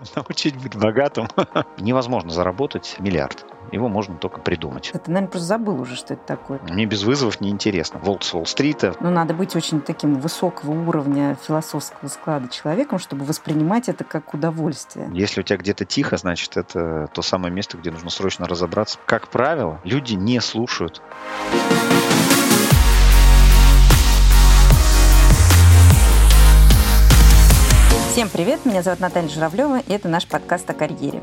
научить быть богатым. Невозможно заработать миллиард. Его можно только придумать. Ты, наверное, просто забыл уже, что это такое. Мне без вызовов неинтересно. Волк с Уолл-стрита. Ну, надо быть очень таким высокого уровня философского склада человеком, чтобы воспринимать это как удовольствие. Если у тебя где-то тихо, значит, это то самое место, где нужно срочно разобраться. Как правило, люди не слушают. Всем привет, меня зовут Наталья Журавлева, и это наш подкаст о карьере.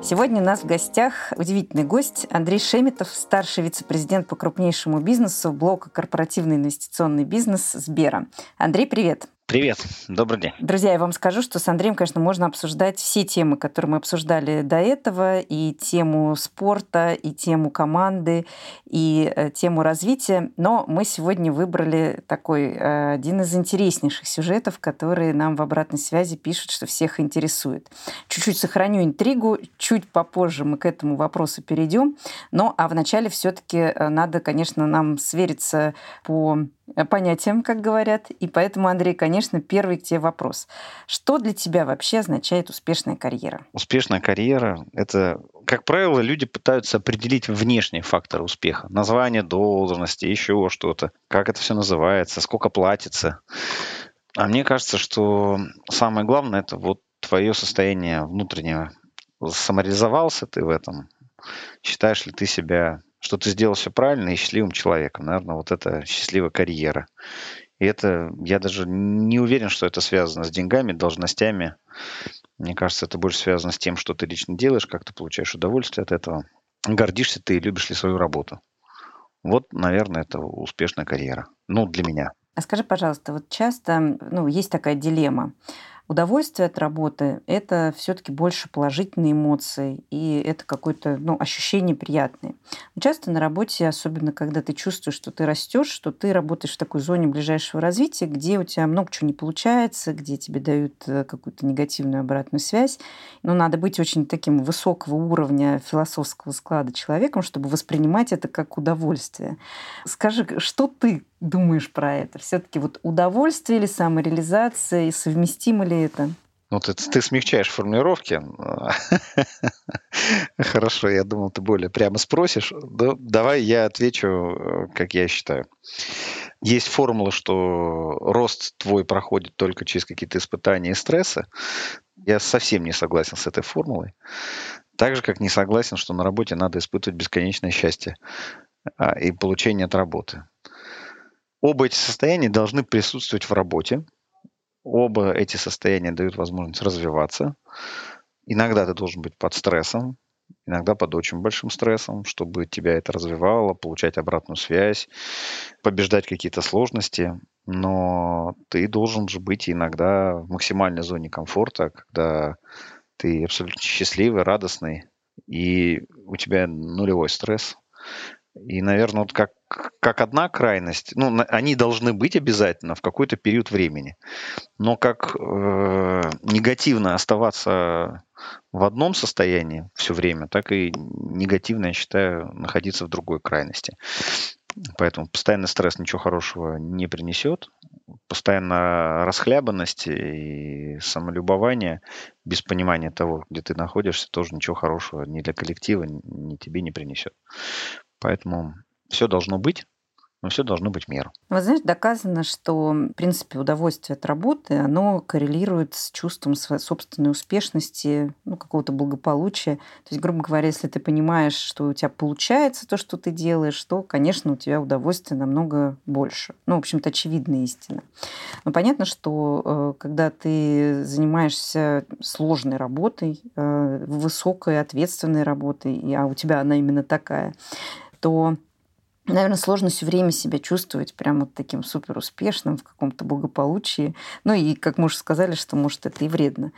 Сегодня у нас в гостях удивительный гость Андрей Шеметов, старший вице-президент по крупнейшему бизнесу блока «Корпоративный инвестиционный бизнес» Сбера. Андрей, привет. Привет, добрый день. Друзья, я вам скажу, что с Андреем, конечно, можно обсуждать все темы, которые мы обсуждали до этого, и тему спорта, и тему команды, и э, тему развития, но мы сегодня выбрали такой э, один из интереснейших сюжетов, которые нам в обратной связи пишут, что всех интересует. Чуть-чуть сохраню интригу, чуть попозже мы к этому вопросу перейдем, но а вначале все-таки э, надо, конечно, нам свериться по понятиям, как говорят. И поэтому, Андрей, конечно, первый к тебе вопрос. Что для тебя вообще означает успешная карьера? Успешная карьера — это, как правило, люди пытаются определить внешние факторы успеха. Название должности, еще что-то. Как это все называется, сколько платится. А мне кажется, что самое главное — это вот твое состояние внутреннего. Самореализовался ты в этом? Считаешь ли ты себя что ты сделал все правильно и счастливым человеком. Наверное, вот это счастливая карьера. И это, я даже не уверен, что это связано с деньгами, должностями. Мне кажется, это больше связано с тем, что ты лично делаешь, как ты получаешь удовольствие от этого. Гордишься ты и любишь ли свою работу. Вот, наверное, это успешная карьера. Ну, для меня. А скажи, пожалуйста, вот часто ну, есть такая дилемма. Удовольствие от работы – это все-таки больше положительные эмоции, и это какое-то ну, ощущение приятное. Но часто на работе, особенно когда ты чувствуешь, что ты растешь, что ты работаешь в такой зоне ближайшего развития, где у тебя много чего не получается, где тебе дают э, какую-то негативную обратную связь. Но надо быть очень таким высокого уровня философского склада человеком, чтобы воспринимать это как удовольствие. Скажи, что ты думаешь про это? Все-таки вот удовольствие или самореализация, и совместимо ли это? Ну, ты, ты смягчаешь формулировки. Хорошо, я думал, ты более прямо спросишь. Да, давай я отвечу, э, как я считаю. Есть формула, что рост твой проходит только через какие-то испытания и стрессы. Я совсем не согласен с этой формулой. Так же, как не согласен, что на работе надо испытывать бесконечное счастье а, и получение от работы. Оба эти состояния должны присутствовать в работе. Оба эти состояния дают возможность развиваться. Иногда ты должен быть под стрессом, иногда под очень большим стрессом, чтобы тебя это развивало, получать обратную связь, побеждать какие-то сложности. Но ты должен же быть иногда в максимальной зоне комфорта, когда ты абсолютно счастливый, радостный, и у тебя нулевой стресс. И, наверное, вот как, как одна крайность, ну, они должны быть обязательно в какой-то период времени. Но как э, негативно оставаться в одном состоянии все время, так и негативно, я считаю, находиться в другой крайности. Поэтому постоянный стресс ничего хорошего не принесет. Постоянно расхлябанность и самолюбование без понимания того, где ты находишься, тоже ничего хорошего ни для коллектива, ни тебе не принесет. Поэтому все должно быть но все должно быть меру. Вот знаешь, доказано, что, в принципе, удовольствие от работы, оно коррелирует с чувством своей собственной успешности, ну, какого-то благополучия. То есть, грубо говоря, если ты понимаешь, что у тебя получается то, что ты делаешь, то, конечно, у тебя удовольствие намного больше. Ну, в общем-то, очевидная истина. Но понятно, что э, когда ты занимаешься сложной работой, э, высокой, ответственной работой, а у тебя она именно такая, то Наверное, сложно все время себя чувствовать прям вот таким супер успешным в каком-то благополучии. Ну и, как мы уже сказали, что, может, это и вредно.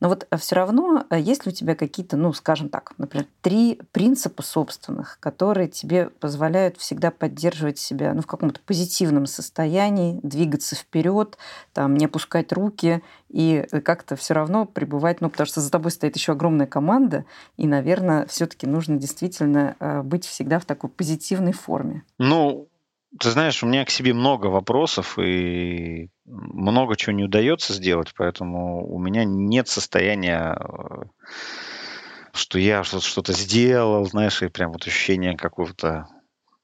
Но вот а все равно, а есть ли у тебя какие-то, ну, скажем так, например, три принципа собственных, которые тебе позволяют всегда поддерживать себя ну, в каком-то позитивном состоянии, двигаться вперед, там, не опускать руки и как-то все равно пребывать, ну, потому что за тобой стоит еще огромная команда, и, наверное, все-таки нужно действительно а, быть всегда в такой позитивной форме. Ну, Ты знаешь, у меня к себе много вопросов и много чего не удается сделать, поэтому у меня нет состояния, э, что я что-то сделал, знаешь, и прям вот ощущение какого-то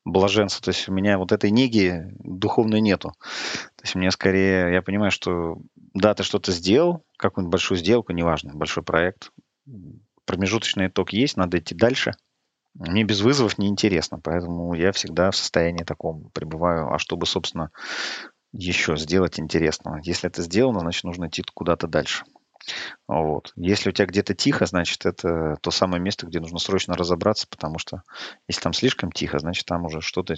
блаженства. То есть у меня вот этой неги духовной нету. То есть мне скорее, я понимаю, что да, ты что-то сделал, какую-нибудь большую сделку, неважно, большой проект, промежуточный итог есть, надо идти дальше. Мне без вызовов неинтересно, поэтому я всегда в состоянии таком пребываю. А чтобы, собственно, еще сделать интересного. Если это сделано, значит, нужно идти куда-то дальше. Вот. Если у тебя где-то тихо, значит, это то самое место, где нужно срочно разобраться, потому что если там слишком тихо, значит, там уже что-то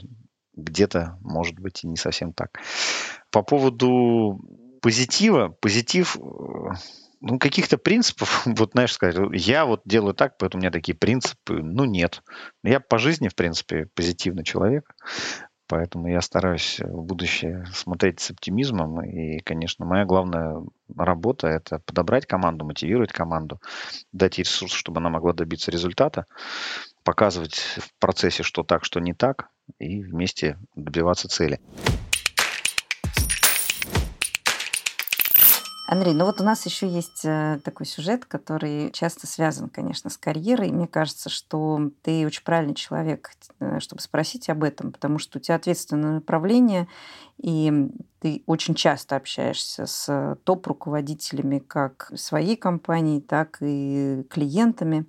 где-то может быть и не совсем так. По поводу позитива, позитив, э, ну, каких-то принципов, вот знаешь, сказать, я вот делаю так, поэтому у меня такие принципы, ну, нет. Я по жизни, в принципе, позитивный человек. Поэтому я стараюсь в будущее смотреть с оптимизмом. И, конечно, моя главная работа – это подобрать команду, мотивировать команду, дать ей ресурсы, чтобы она могла добиться результата, показывать в процессе, что так, что не так, и вместе добиваться цели. Андрей, ну вот у нас еще есть э, такой сюжет, который часто связан, конечно, с карьерой. мне кажется, что ты очень правильный человек, э, чтобы спросить об этом, потому что у тебя ответственное направление, и ты очень часто общаешься с топ-руководителями как своей компании, так и клиентами.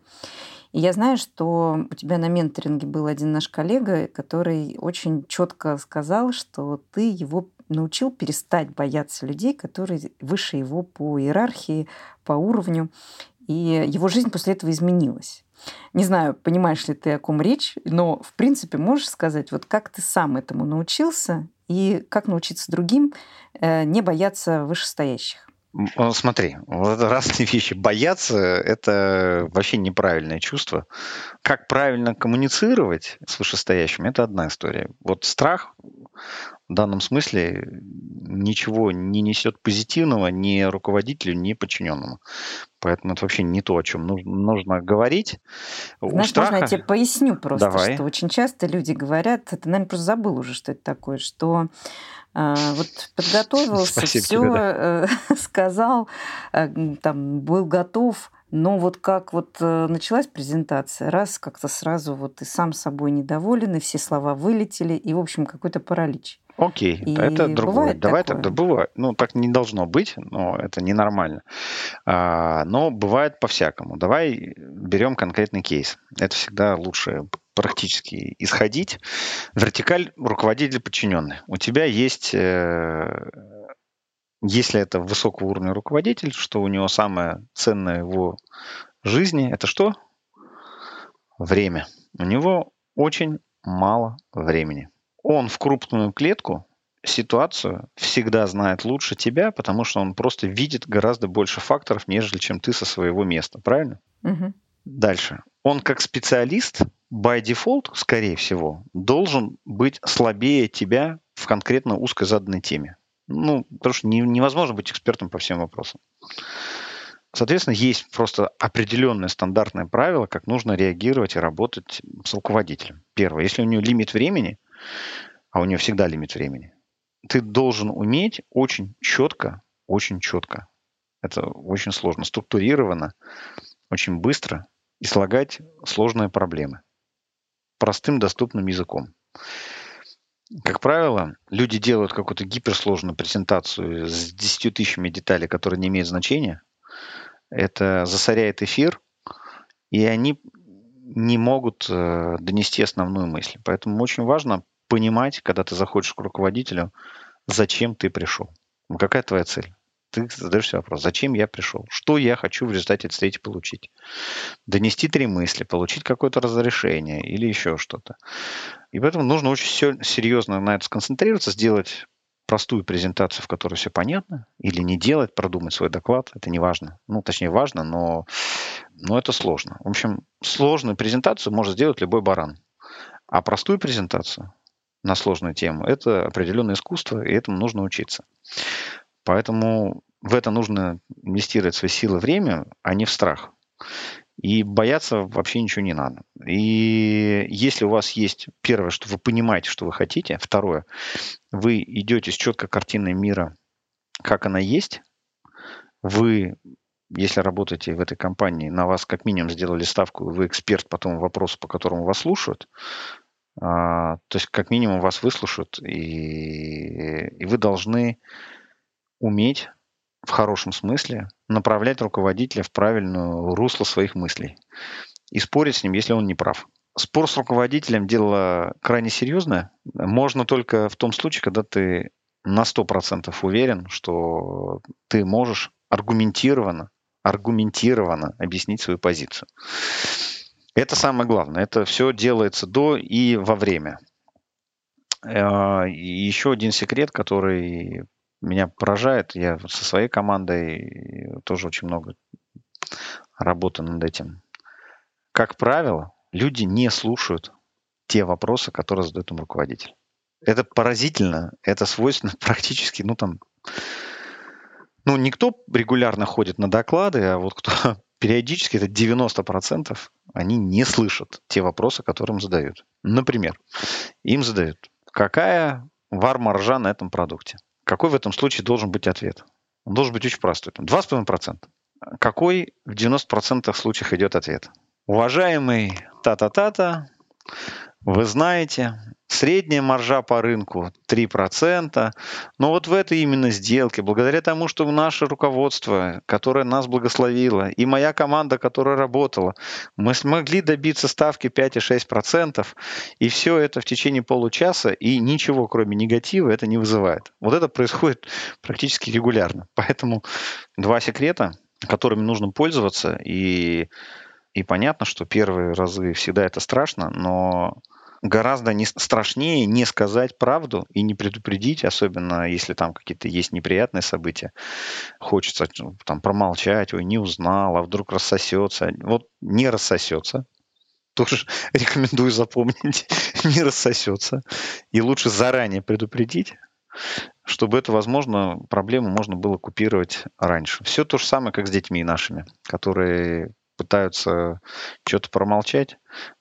И я знаю, что у тебя на менторинге был один наш коллега, который очень четко сказал, что ты его научил перестать бояться людей, которые выше его по иерархии, по уровню. И его жизнь после этого изменилась. Не знаю, понимаешь ли ты, о ком речь, но, в принципе, можешь сказать, вот как ты сам этому научился и как научиться другим э, не бояться вышестоящих? Смотри, вот разные вещи. Бояться – это вообще неправильное чувство. Как правильно коммуницировать с вышестоящим – это одна история. Вот страх в данном смысле ничего не несет позитивного ни руководителю, ни подчиненному. Поэтому это вообще не то, о чем нужно, нужно говорить. Знаешь, страха... можно я тебе поясню просто, Давай. что очень часто люди говорят, ты, наверное, просто забыл уже, что это такое, что э, вот подготовился, все да. э, сказал, э, там был готов, но вот как вот э, началась презентация, раз как-то сразу вот и сам собой недоволен, и все слова вылетели, и, в общем, какой-то паралич. Окей, и это другое. Давай такое? тогда бывает. Ну, так не должно быть, но это ненормально. А, но бывает по-всякому. Давай берем конкретный кейс. Это всегда лучше практически исходить. Вертикаль руководитель подчиненный. У тебя есть, э, если это высокого уровня руководитель, что у него самое ценное в его жизни, это что? Время. У него очень мало времени он в крупную клетку ситуацию всегда знает лучше тебя, потому что он просто видит гораздо больше факторов, нежели чем ты со своего места, правильно? Угу. Дальше. Он как специалист, by default, скорее всего, должен быть слабее тебя в конкретно узкой заданной теме. Ну, потому что не, невозможно быть экспертом по всем вопросам. Соответственно, есть просто определенное стандартное правило, как нужно реагировать и работать с руководителем. Первое, если у него лимит времени, а у нее всегда лимит времени, ты должен уметь очень четко, очень четко, это очень сложно, структурированно, очень быстро и слагать сложные проблемы простым, доступным языком. Как правило, люди делают какую-то гиперсложную презентацию с 10 тысячами деталей, которые не имеют значения. Это засоряет эфир, и они не могут э, донести основную мысль. Поэтому очень важно понимать, когда ты заходишь к руководителю, зачем ты пришел. Какая твоя цель? Ты задаешь себе вопрос, зачем я пришел? Что я хочу в результате встречи получить? Донести три мысли, получить какое-то разрешение или еще что-то. И поэтому нужно очень серьезно на это сконцентрироваться, сделать простую презентацию, в которой все понятно, или не делать, продумать свой доклад, это не важно. Ну, точнее, важно, но, но это сложно. В общем, сложную презентацию может сделать любой баран. А простую презентацию на сложную тему, это определенное искусство, и этому нужно учиться. Поэтому в это нужно инвестировать свои силы, время, а не в страх. И бояться вообще ничего не надо. И если у вас есть первое, что вы понимаете, что вы хотите, второе, вы идете с четкой картиной мира, как она есть, вы если работаете в этой компании, на вас как минимум сделали ставку, вы эксперт по тому вопросу, по которому вас слушают, а, то есть как минимум вас выслушают, и, и вы должны уметь в хорошем смысле направлять руководителя в правильное русло своих мыслей и спорить с ним, если он не прав. Спор с руководителем – дело крайне серьезное. Можно только в том случае, когда ты на 100% уверен, что ты можешь аргументированно, аргументированно объяснить свою позицию. Это самое главное. Это все делается до и во время. И еще один секрет, который меня поражает. Я со своей командой тоже очень много работаю над этим. Как правило, люди не слушают те вопросы, которые задает им руководитель. Это поразительно, это свойственно практически, ну там, ну никто регулярно ходит на доклады, а вот кто периодически, это 90%, они не слышат те вопросы, которые им задают. Например, им задают, какая вар-маржа на этом продукте? Какой в этом случае должен быть ответ? Он должен быть очень простой. Там 2,5%. Какой в 90% случаях идет ответ? Уважаемый та-та-та-та, вы знаете, Средняя маржа по рынку 3%. Но вот в этой именно сделке, благодаря тому, что наше руководство, которое нас благословило, и моя команда, которая работала, мы смогли добиться ставки 5,6%, и все это в течение получаса, и ничего, кроме негатива, это не вызывает. Вот это происходит практически регулярно. Поэтому два секрета, которыми нужно пользоваться, и, и понятно, что первые разы всегда это страшно, но гораздо не страшнее не сказать правду и не предупредить, особенно если там какие-то есть неприятные события. Хочется ну, там промолчать, ой, не узнал, а вдруг рассосется. Вот не рассосется, тоже рекомендую запомнить, не рассосется. И лучше заранее предупредить, чтобы это, возможно, проблему можно было купировать раньше. Все то же самое, как с детьми нашими, которые пытаются что-то промолчать,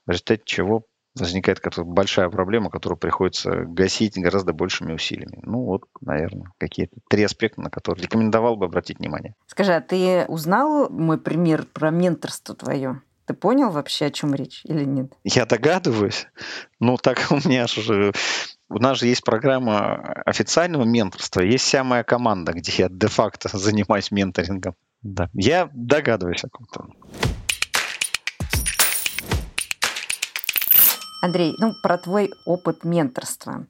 в результате чего возникает какая-то большая проблема, которую приходится гасить гораздо большими усилиями. Ну вот, наверное, какие-то три аспекта, на которые рекомендовал бы обратить внимание. Скажи, а ты узнал мой пример про менторство твое? Ты понял вообще, о чем речь или нет? Я догадываюсь. Ну, так у меня же... У нас же есть программа официального менторства, есть вся моя команда, где я де-факто занимаюсь менторингом. Да. Я догадываюсь о ком-то. Андрей, ну, про твой опыт менторства.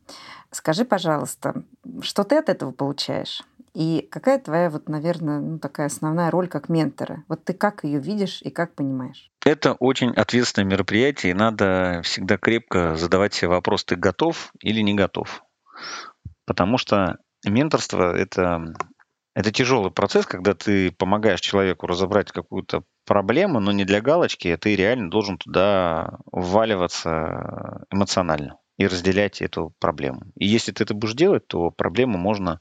Скажи, пожалуйста, что ты от этого получаешь? И какая твоя, вот, наверное, ну, такая основная роль как ментора? Вот ты как ее видишь и как понимаешь? Это очень ответственное мероприятие, и надо всегда крепко задавать себе вопрос, ты готов или не готов. Потому что менторство — это это тяжелый процесс, когда ты помогаешь человеку разобрать какую-то проблему, но не для галочки, а ты реально должен туда вваливаться эмоционально и разделять эту проблему. И если ты это будешь делать, то проблему можно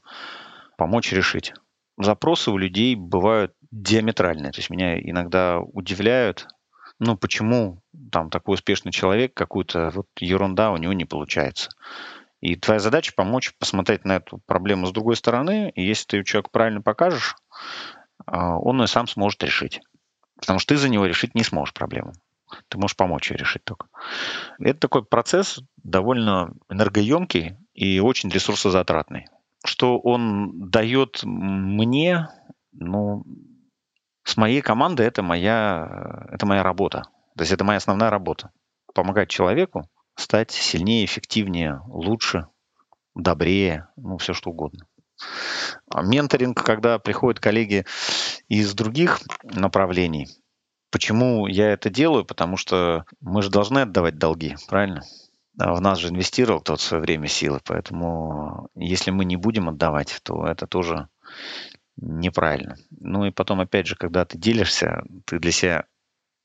помочь решить. Запросы у людей бывают диаметральные. То есть меня иногда удивляют, ну почему там такой успешный человек, какую-то вот ерунда у него не получается. И твоя задача помочь посмотреть на эту проблему с другой стороны, и если ты человеку правильно покажешь, а, он и сам сможет решить. Потому что ты за него решить не сможешь проблему. Ты можешь помочь ее решить только. Это такой процесс довольно энергоемкий и очень ресурсозатратный. Что он дает мне, ну, с моей командой это моя, это моя работа. То есть это моя основная работа. Помогать человеку стать сильнее, эффективнее, лучше, добрее, ну, все что угодно. А менторинг, когда приходят коллеги из других направлений. Почему я это делаю? Потому что мы же должны отдавать долги, правильно? А в нас же инвестировал тот свое время силы, поэтому если мы не будем отдавать, то это тоже неправильно. Ну и потом, опять же, когда ты делишься, ты для себя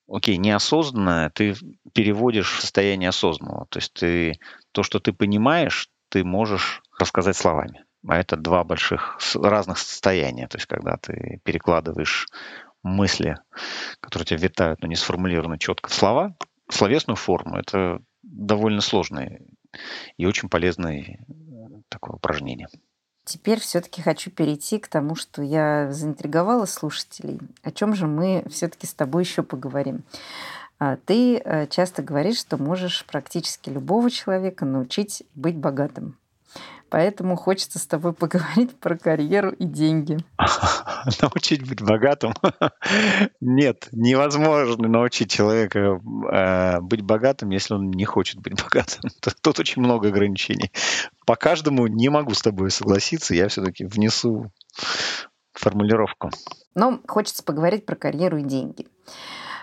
окей, неосознанное ты переводишь в состояние осознанного. То есть ты то, что ты понимаешь, ты можешь рассказать словами. А это два больших разных состояния. То есть когда ты перекладываешь мысли, которые тебя витают, но не сформулированы четко в слова, в словесную форму, это довольно сложное и очень полезное такое упражнение. Теперь все-таки хочу перейти к тому, что я заинтриговала слушателей. О чем же мы все-таки с тобой еще поговорим? А, ты э, часто говоришь, что можешь практически любого человека научить быть богатым. Поэтому хочется с тобой поговорить про карьеру и деньги. Научить быть богатым? Нет, невозможно научить человека э, быть богатым, если он не хочет быть богатым. Тут очень много ограничений. По каждому не могу с тобой согласиться. Я все-таки внесу формулировку. Но хочется поговорить про карьеру и деньги.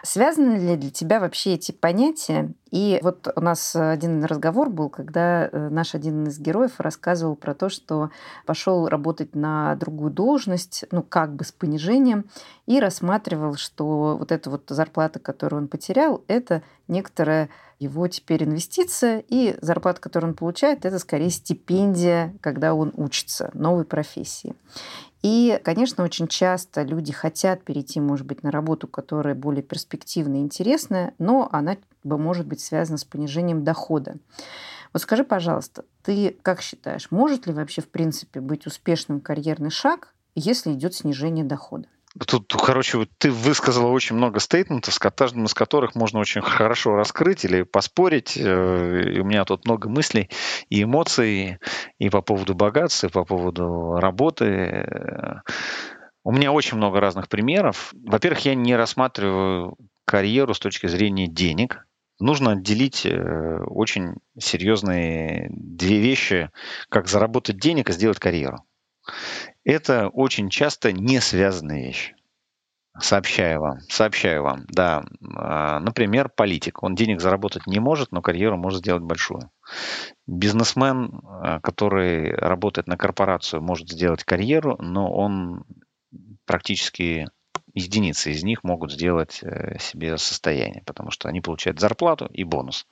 Связаны ли для тебя вообще эти понятия? И вот у нас один разговор был, когда э, наш один из героев рассказывал про то, что пошел работать на другую должность, ну как бы с понижением, и рассматривал, что вот эта вот зарплата, которую он потерял, это некоторая его теперь инвестиция, и зарплата, которую он получает, это скорее стипендия, когда он учится новой профессии. И, конечно, очень часто люди хотят перейти, может быть, на работу, которая более перспективная и интересная, но она может быть связана с понижением дохода. Вот скажи, пожалуйста, ты как считаешь, может ли вообще, в принципе, быть успешным карьерный шаг, если идет снижение дохода? Тут, короче, ты высказала очень много стейтментов, с каждым из которых можно очень хорошо раскрыть или поспорить. Э, и у меня тут много мыслей и эмоций и по поводу богатства, и по поводу работы. У меня очень много разных примеров. Во-первых, я не рассматриваю карьеру с точки зрения денег. Нужно отделить э, очень серьезные две вещи, как заработать денег и сделать карьеру. Это очень часто не связанные вещи. Сообщаю вам, сообщаю вам, да. А, например, политик. Он денег заработать не может, но карьеру может сделать большую. Бизнесмен, а, который работает на корпорацию, может сделать карьеру, но он практически единицы из них могут сделать э, себе состояние, потому что они получают зарплату и бонус.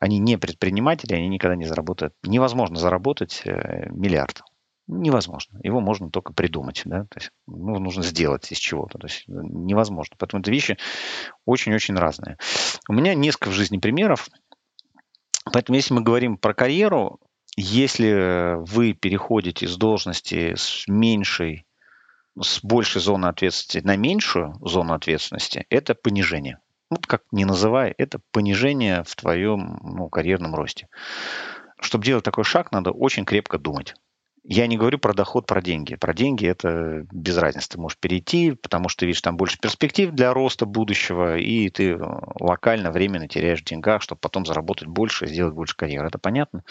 Они не предприниматели, они никогда не заработают. Невозможно заработать э, миллиард невозможно. Его можно только придумать, да, то есть ну, нужно сделать из чего-то, то есть невозможно. Поэтому это вещи очень-очень разные. У меня несколько в жизни примеров. Поэтому если мы говорим про карьеру, если вы переходите с должности с меньшей, с большей зоны ответственности на меньшую зону ответственности, это понижение. Ну, как не называй, это понижение в твоем ну, карьерном росте. Чтобы делать такой шаг, надо очень крепко думать. Я не говорю про доход, про деньги. Про деньги это без разницы. Ты можешь перейти, потому что видишь там больше перспектив для роста будущего, и ты э, локально, временно теряешь в чтобы потом заработать больше сделать больше карьеры. Это понятно?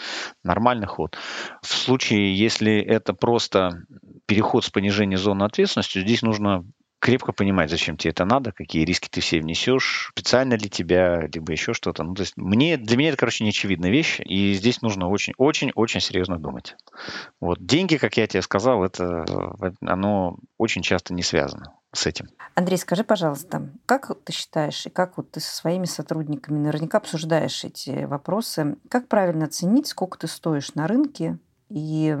Нормальный ход. В случае, если это просто переход с понижения зоны ответственности, здесь нужно крепко понимать, зачем тебе это надо, какие риски ты все внесешь, специально ли тебя, либо еще что-то. Ну, то есть мне, для меня это, короче, неочевидная вещь, и здесь нужно очень-очень-очень серьезно думать. Вот деньги, как я тебе сказал, это оно очень часто не связано с этим. Андрей, скажи, пожалуйста, как ты считаешь, и как вот ты со своими сотрудниками наверняка обсуждаешь эти вопросы, как правильно оценить, сколько ты стоишь на рынке, и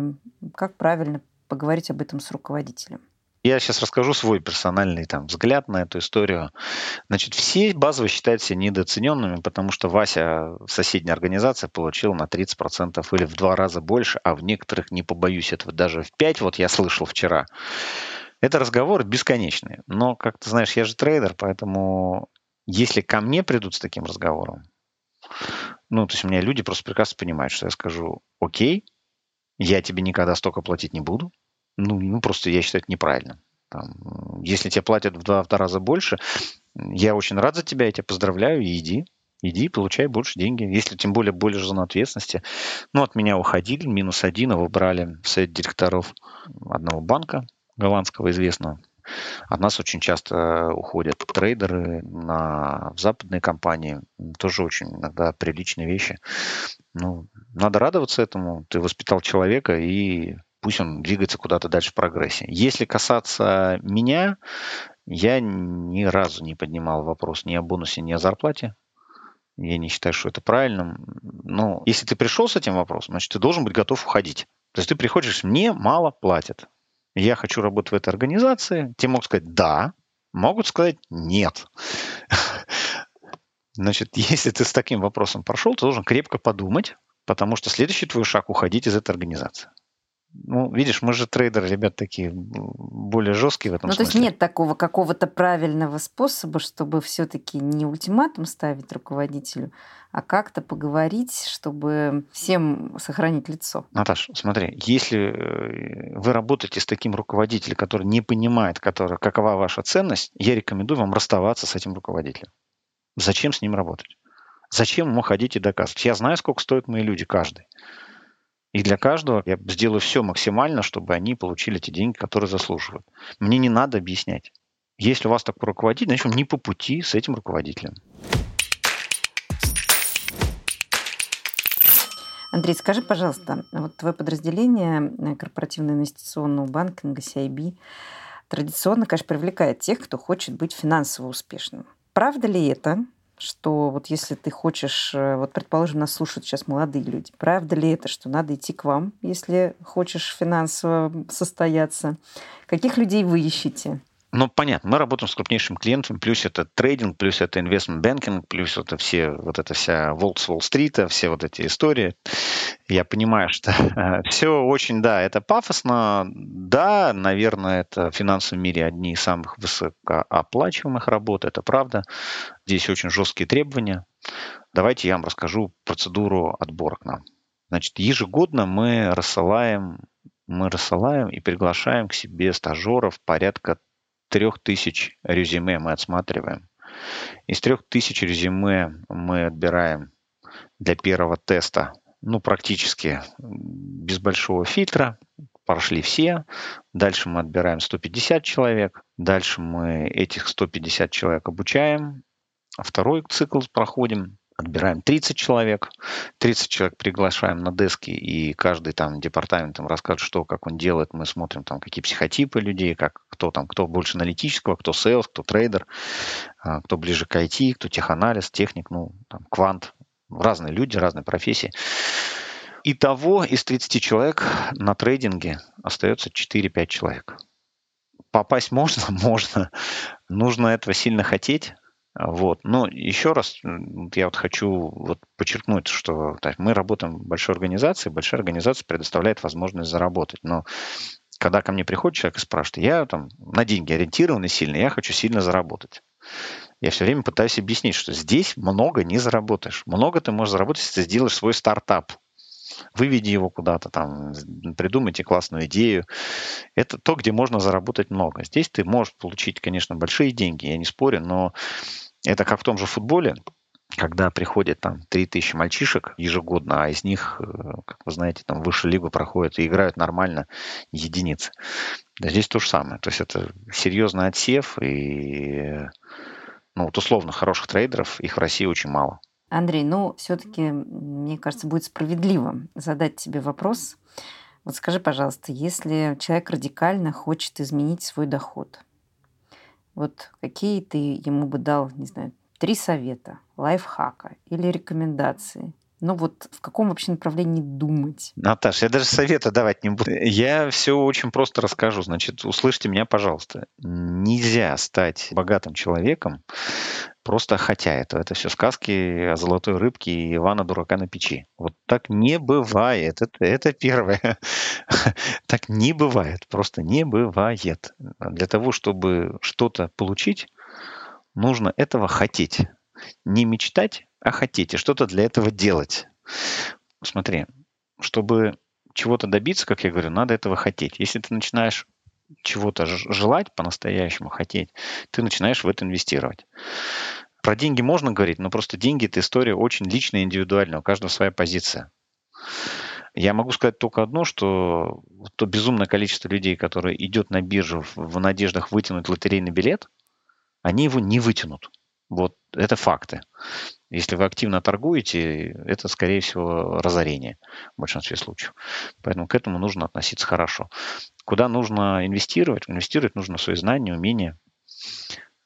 как правильно поговорить об этом с руководителем? Я сейчас расскажу свой персональный там, взгляд на эту историю. Значит, все базово считают себя недооцененными, потому что Вася в соседней организации получил на 30% или в два раза больше, а в некоторых, не побоюсь этого, даже в 5, вот я слышал вчера. Это разговор бесконечный. Но, как ты знаешь, я же трейдер, поэтому если ко мне придут с таким разговором, ну, то есть у меня люди просто прекрасно понимают, что я скажу, окей, я тебе никогда столько платить не буду, ну, ну просто я считаю это неправильно. Там, если тебе платят в два, в два раза больше, я очень рад за тебя, я тебя поздравляю, и иди, иди, получай больше деньги. Если тем более более зона ответственности. Ну, от меня уходили, минус один, его брали в совет директоров одного банка голландского известного. От нас очень часто уходят трейдеры на, в западные компании. Тоже очень иногда приличные вещи. Ну, надо радоваться этому. Ты воспитал человека, и пусть он двигается куда-то дальше в прогрессе. Если касаться меня, я ни разу не поднимал вопрос ни о бонусе, ни о зарплате. Я не считаю, что это правильным. Но если ты пришел с этим вопросом, значит, ты должен быть готов уходить. То есть ты приходишь, мне мало платят. Я хочу работать в этой организации. Тебе могут сказать «да», Могут сказать нет. Значит, если ты с таким вопросом прошел, ты должен крепко подумать, потому что следующий твой шаг – уходить из этой организации. Ну, видишь, мы же трейдеры, ребят, такие более жесткие в этом ну, смысле. то есть нет такого какого-то правильного способа, чтобы все-таки не ультиматум ставить руководителю, а как-то поговорить, чтобы всем сохранить лицо. Наташ, смотри, если э, вы работаете с таким руководителем, который не понимает, который, какова ваша ценность, я рекомендую вам расставаться с этим руководителем. Зачем с ним работать? Зачем ему ходить и доказывать? Я знаю, сколько стоят мои люди, каждый. И для каждого я сделаю все максимально, чтобы они получили те деньги, которые заслуживают. Мне не надо объяснять. Если у вас такой руководитель, значит, он не по пути с этим руководителем. Андрей, скажи, пожалуйста, вот твое подразделение э, корпоративного инвестиционного банкинга CIB традиционно, конечно, привлекает тех, кто хочет быть финансово успешным. Правда ли это? Что вот если ты хочешь, э, вот предположим, нас слушают сейчас молодые люди, правда ли это, что надо идти к вам, если хочешь финансово состояться? Каких людей вы ищете? Ну, понятно, мы работаем с крупнейшим клиентом, плюс это трейдинг, плюс это investment banking, плюс это все, вот эта вся Волк с Уолл-стрита, все вот эти истории. Я понимаю, что все очень, да, это пафосно, да, наверное, это в финансовом мире одни из самых высокооплачиваемых работ, это правда. Здесь очень жесткие требования. Давайте я вам расскажу процедуру отбора к нам. Значит, ежегодно мы рассылаем мы рассылаем и приглашаем к себе стажеров порядка трех тысяч резюме мы отсматриваем. Из трех тысяч резюме мы отбираем для первого теста, ну, практически без большого фильтра, прошли все. Дальше мы отбираем 150 человек. Дальше мы этих 150 человек обучаем. Второй цикл проходим отбираем 30 человек, 30 человек приглашаем на desk и, и каждый там департамент им расскажет, что, как он делает. Мы смотрим там, какие психотипы людей, как, кто там, кто больше аналитического, кто sales, кто трейдер, а, кто ближе к IT, кто теханализ, техник, ну, там, квант. Разные люди, разные профессии. Итого из 30 человек на трейдинге остается 4-5 человек. Попасть можно? Можно. Нужно этого сильно хотеть. Вот. Но еще раз я вот хочу вот подчеркнуть, что так, мы работаем в большой организации, большая организация предоставляет возможность заработать. Но когда ко мне приходит человек и спрашивает, я там на деньги ориентированный сильно, я хочу сильно заработать. Я все время пытаюсь объяснить, что здесь много не заработаешь. Много ты можешь заработать, если ты сделаешь свой стартап. Выведи его куда-то там, придумайте классную идею. Это то, где можно заработать много. Здесь ты можешь получить, конечно, большие деньги, я не спорю, но это как в том же футболе, когда приходит там 3000 мальчишек ежегодно, а из них, э, как вы знаете, там выше лигу проходят и играют нормально единицы. Здесь то же самое. То есть это серьезный отсев, и ну, вот условно хороших трейдеров, их в России очень мало. Андрей, ну все-таки, мне кажется, будет справедливо задать тебе вопрос. Вот скажи, пожалуйста, если человек радикально хочет изменить свой доход – вот какие ты ему бы дал, не знаю, три совета, лайфхака или рекомендации? Ну вот в каком вообще направлении думать? Наташа, я даже совета давать не буду. Я все очень просто расскажу. Значит, услышьте меня, пожалуйста. Нельзя стать богатым человеком просто хотя это. Это все сказки о золотой рыбке и Ивана Дурака на печи. Вот так не бывает. Это, это первое. так не бывает. Просто не бывает. Для того, чтобы что-то получить, нужно этого хотеть. Не мечтать, а хотеть. И что-то для этого делать. Смотри, чтобы чего-то добиться, как я говорю, надо этого хотеть. Если ты начинаешь чего-то желать по-настоящему, хотеть, ты начинаешь в это инвестировать. Про деньги можно говорить, но просто деньги – это история очень личная, индивидуальная, у каждого своя позиция. Я могу сказать только одно, что то безумное количество людей, которые идет на биржу в надеждах вытянуть лотерейный билет, они его не вытянут. Вот это факты. Если вы активно торгуете, это, скорее всего, разорение в большинстве случаев. Поэтому к этому нужно относиться хорошо. Куда нужно инвестировать? Инвестировать нужно свои знания, умения,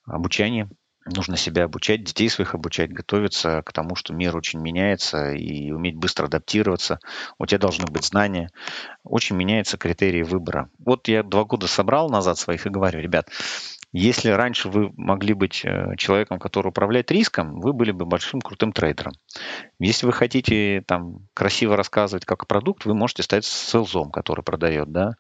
обучение – нужно себя обучать, детей своих обучать, готовиться к тому, что мир очень меняется, и уметь быстро адаптироваться. У тебя должны быть знания. Очень меняются критерии выбора. Вот я два года собрал назад своих и говорю, ребят, Если раньше вы могли быть э, человеком, который управляет риском, вы были бы большим крутым трейдером. Если вы хотите там красиво рассказывать как продукт, вы можете стать селзом, который продает, да.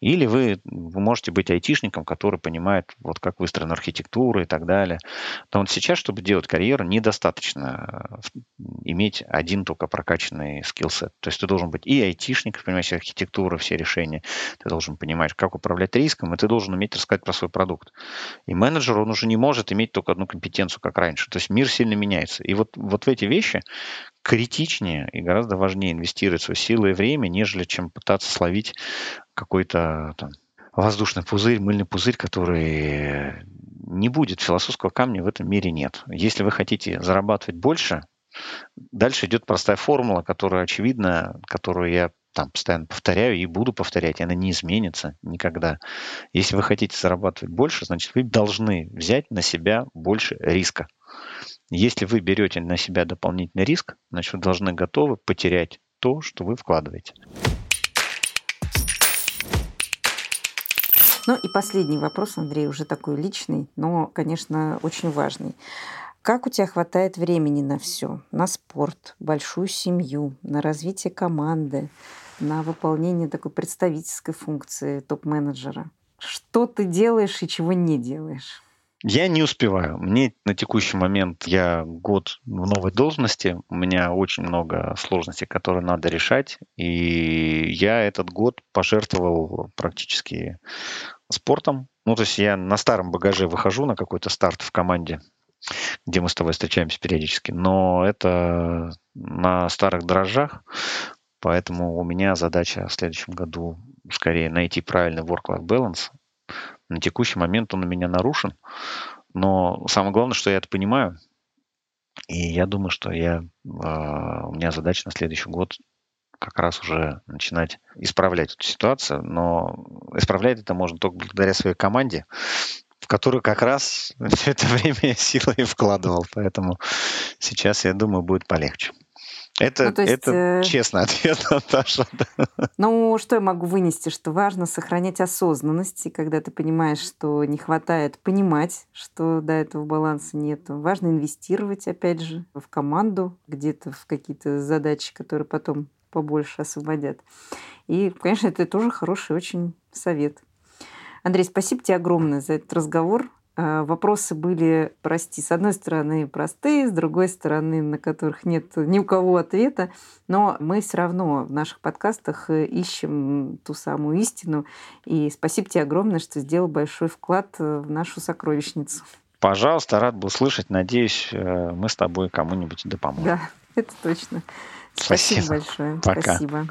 Или вы, вы можете быть айтишником, который понимает, вот как выстроена архитектура и так далее. Потому что сейчас, чтобы делать карьеру, недостаточно э, иметь один только прокачанный скиллсет. То есть ты должен быть и айтишник, понимаешь архитектуру, все решения. Ты должен понимать, как управлять риском, и ты должен уметь рассказать про свой продукт. И менеджер, он уже не может иметь только одну компетенцию, как раньше. То есть мир сильно меняется. И вот, вот в эти вещи критичнее и гораздо важнее инвестировать свои силы и время, нежели чем пытаться словить какой-то там, воздушный пузырь, мыльный пузырь, который не будет. Философского камня в этом мире нет. Если вы хотите зарабатывать больше, дальше идет простая формула, которая очевидна, которую я там постоянно повторяю и буду повторять, и она не изменится никогда. Если вы хотите зарабатывать больше, значит, вы должны взять на себя больше риска. Если вы берете на себя дополнительный риск, значит, вы должны готовы потерять то, что вы вкладываете. Ну и последний вопрос, Андрей, уже такой личный, но, конечно, очень важный. Как у тебя хватает времени на все? На спорт, большую семью, на развитие команды, на выполнение такой представительской функции топ-менеджера? Что ты делаешь и чего не делаешь? Я не успеваю. Мне на текущий момент я год в новой должности, у меня очень много сложностей, которые надо решать, и я этот год пожертвовал практически спортом. Ну, то есть я на старом багаже выхожу на какой-то старт в команде, где мы с тобой встречаемся периодически, но это на старых дрожжах, поэтому у меня задача в следующем году скорее найти правильный work-life balance. На текущий момент он у меня нарушен, но самое главное, что я это понимаю, и я думаю, что я, а, у меня задача на следующий год как раз уже начинать исправлять эту ситуацию, но исправлять это можно только благодаря своей команде, которую как раз все это время силы и вкладывал. Поэтому сейчас, я думаю, будет полегче. Это, ну, есть, это э... честный ответ, Наташа. Ну, что я могу вынести? Что важно сохранять осознанность, и когда ты понимаешь, что не хватает понимать, что до этого баланса нет. Важно инвестировать, опять же, в команду, где-то в какие-то задачи, которые потом побольше освободят. И, конечно, это тоже хороший очень совет. Андрей, спасибо тебе огромное за этот разговор. А, вопросы были, прости, с одной стороны простые, с другой стороны, на которых нет ни у кого ответа, но мы все равно в наших подкастах э, ищем ту самую истину. И спасибо тебе огромное, что сделал большой вклад э, в нашу сокровищницу. Пожалуйста, рад был слышать. Надеюсь, э, мы с тобой кому-нибудь да поможем. Да, это точно. Спасибо, Спасибо большое. Пока. Спасибо.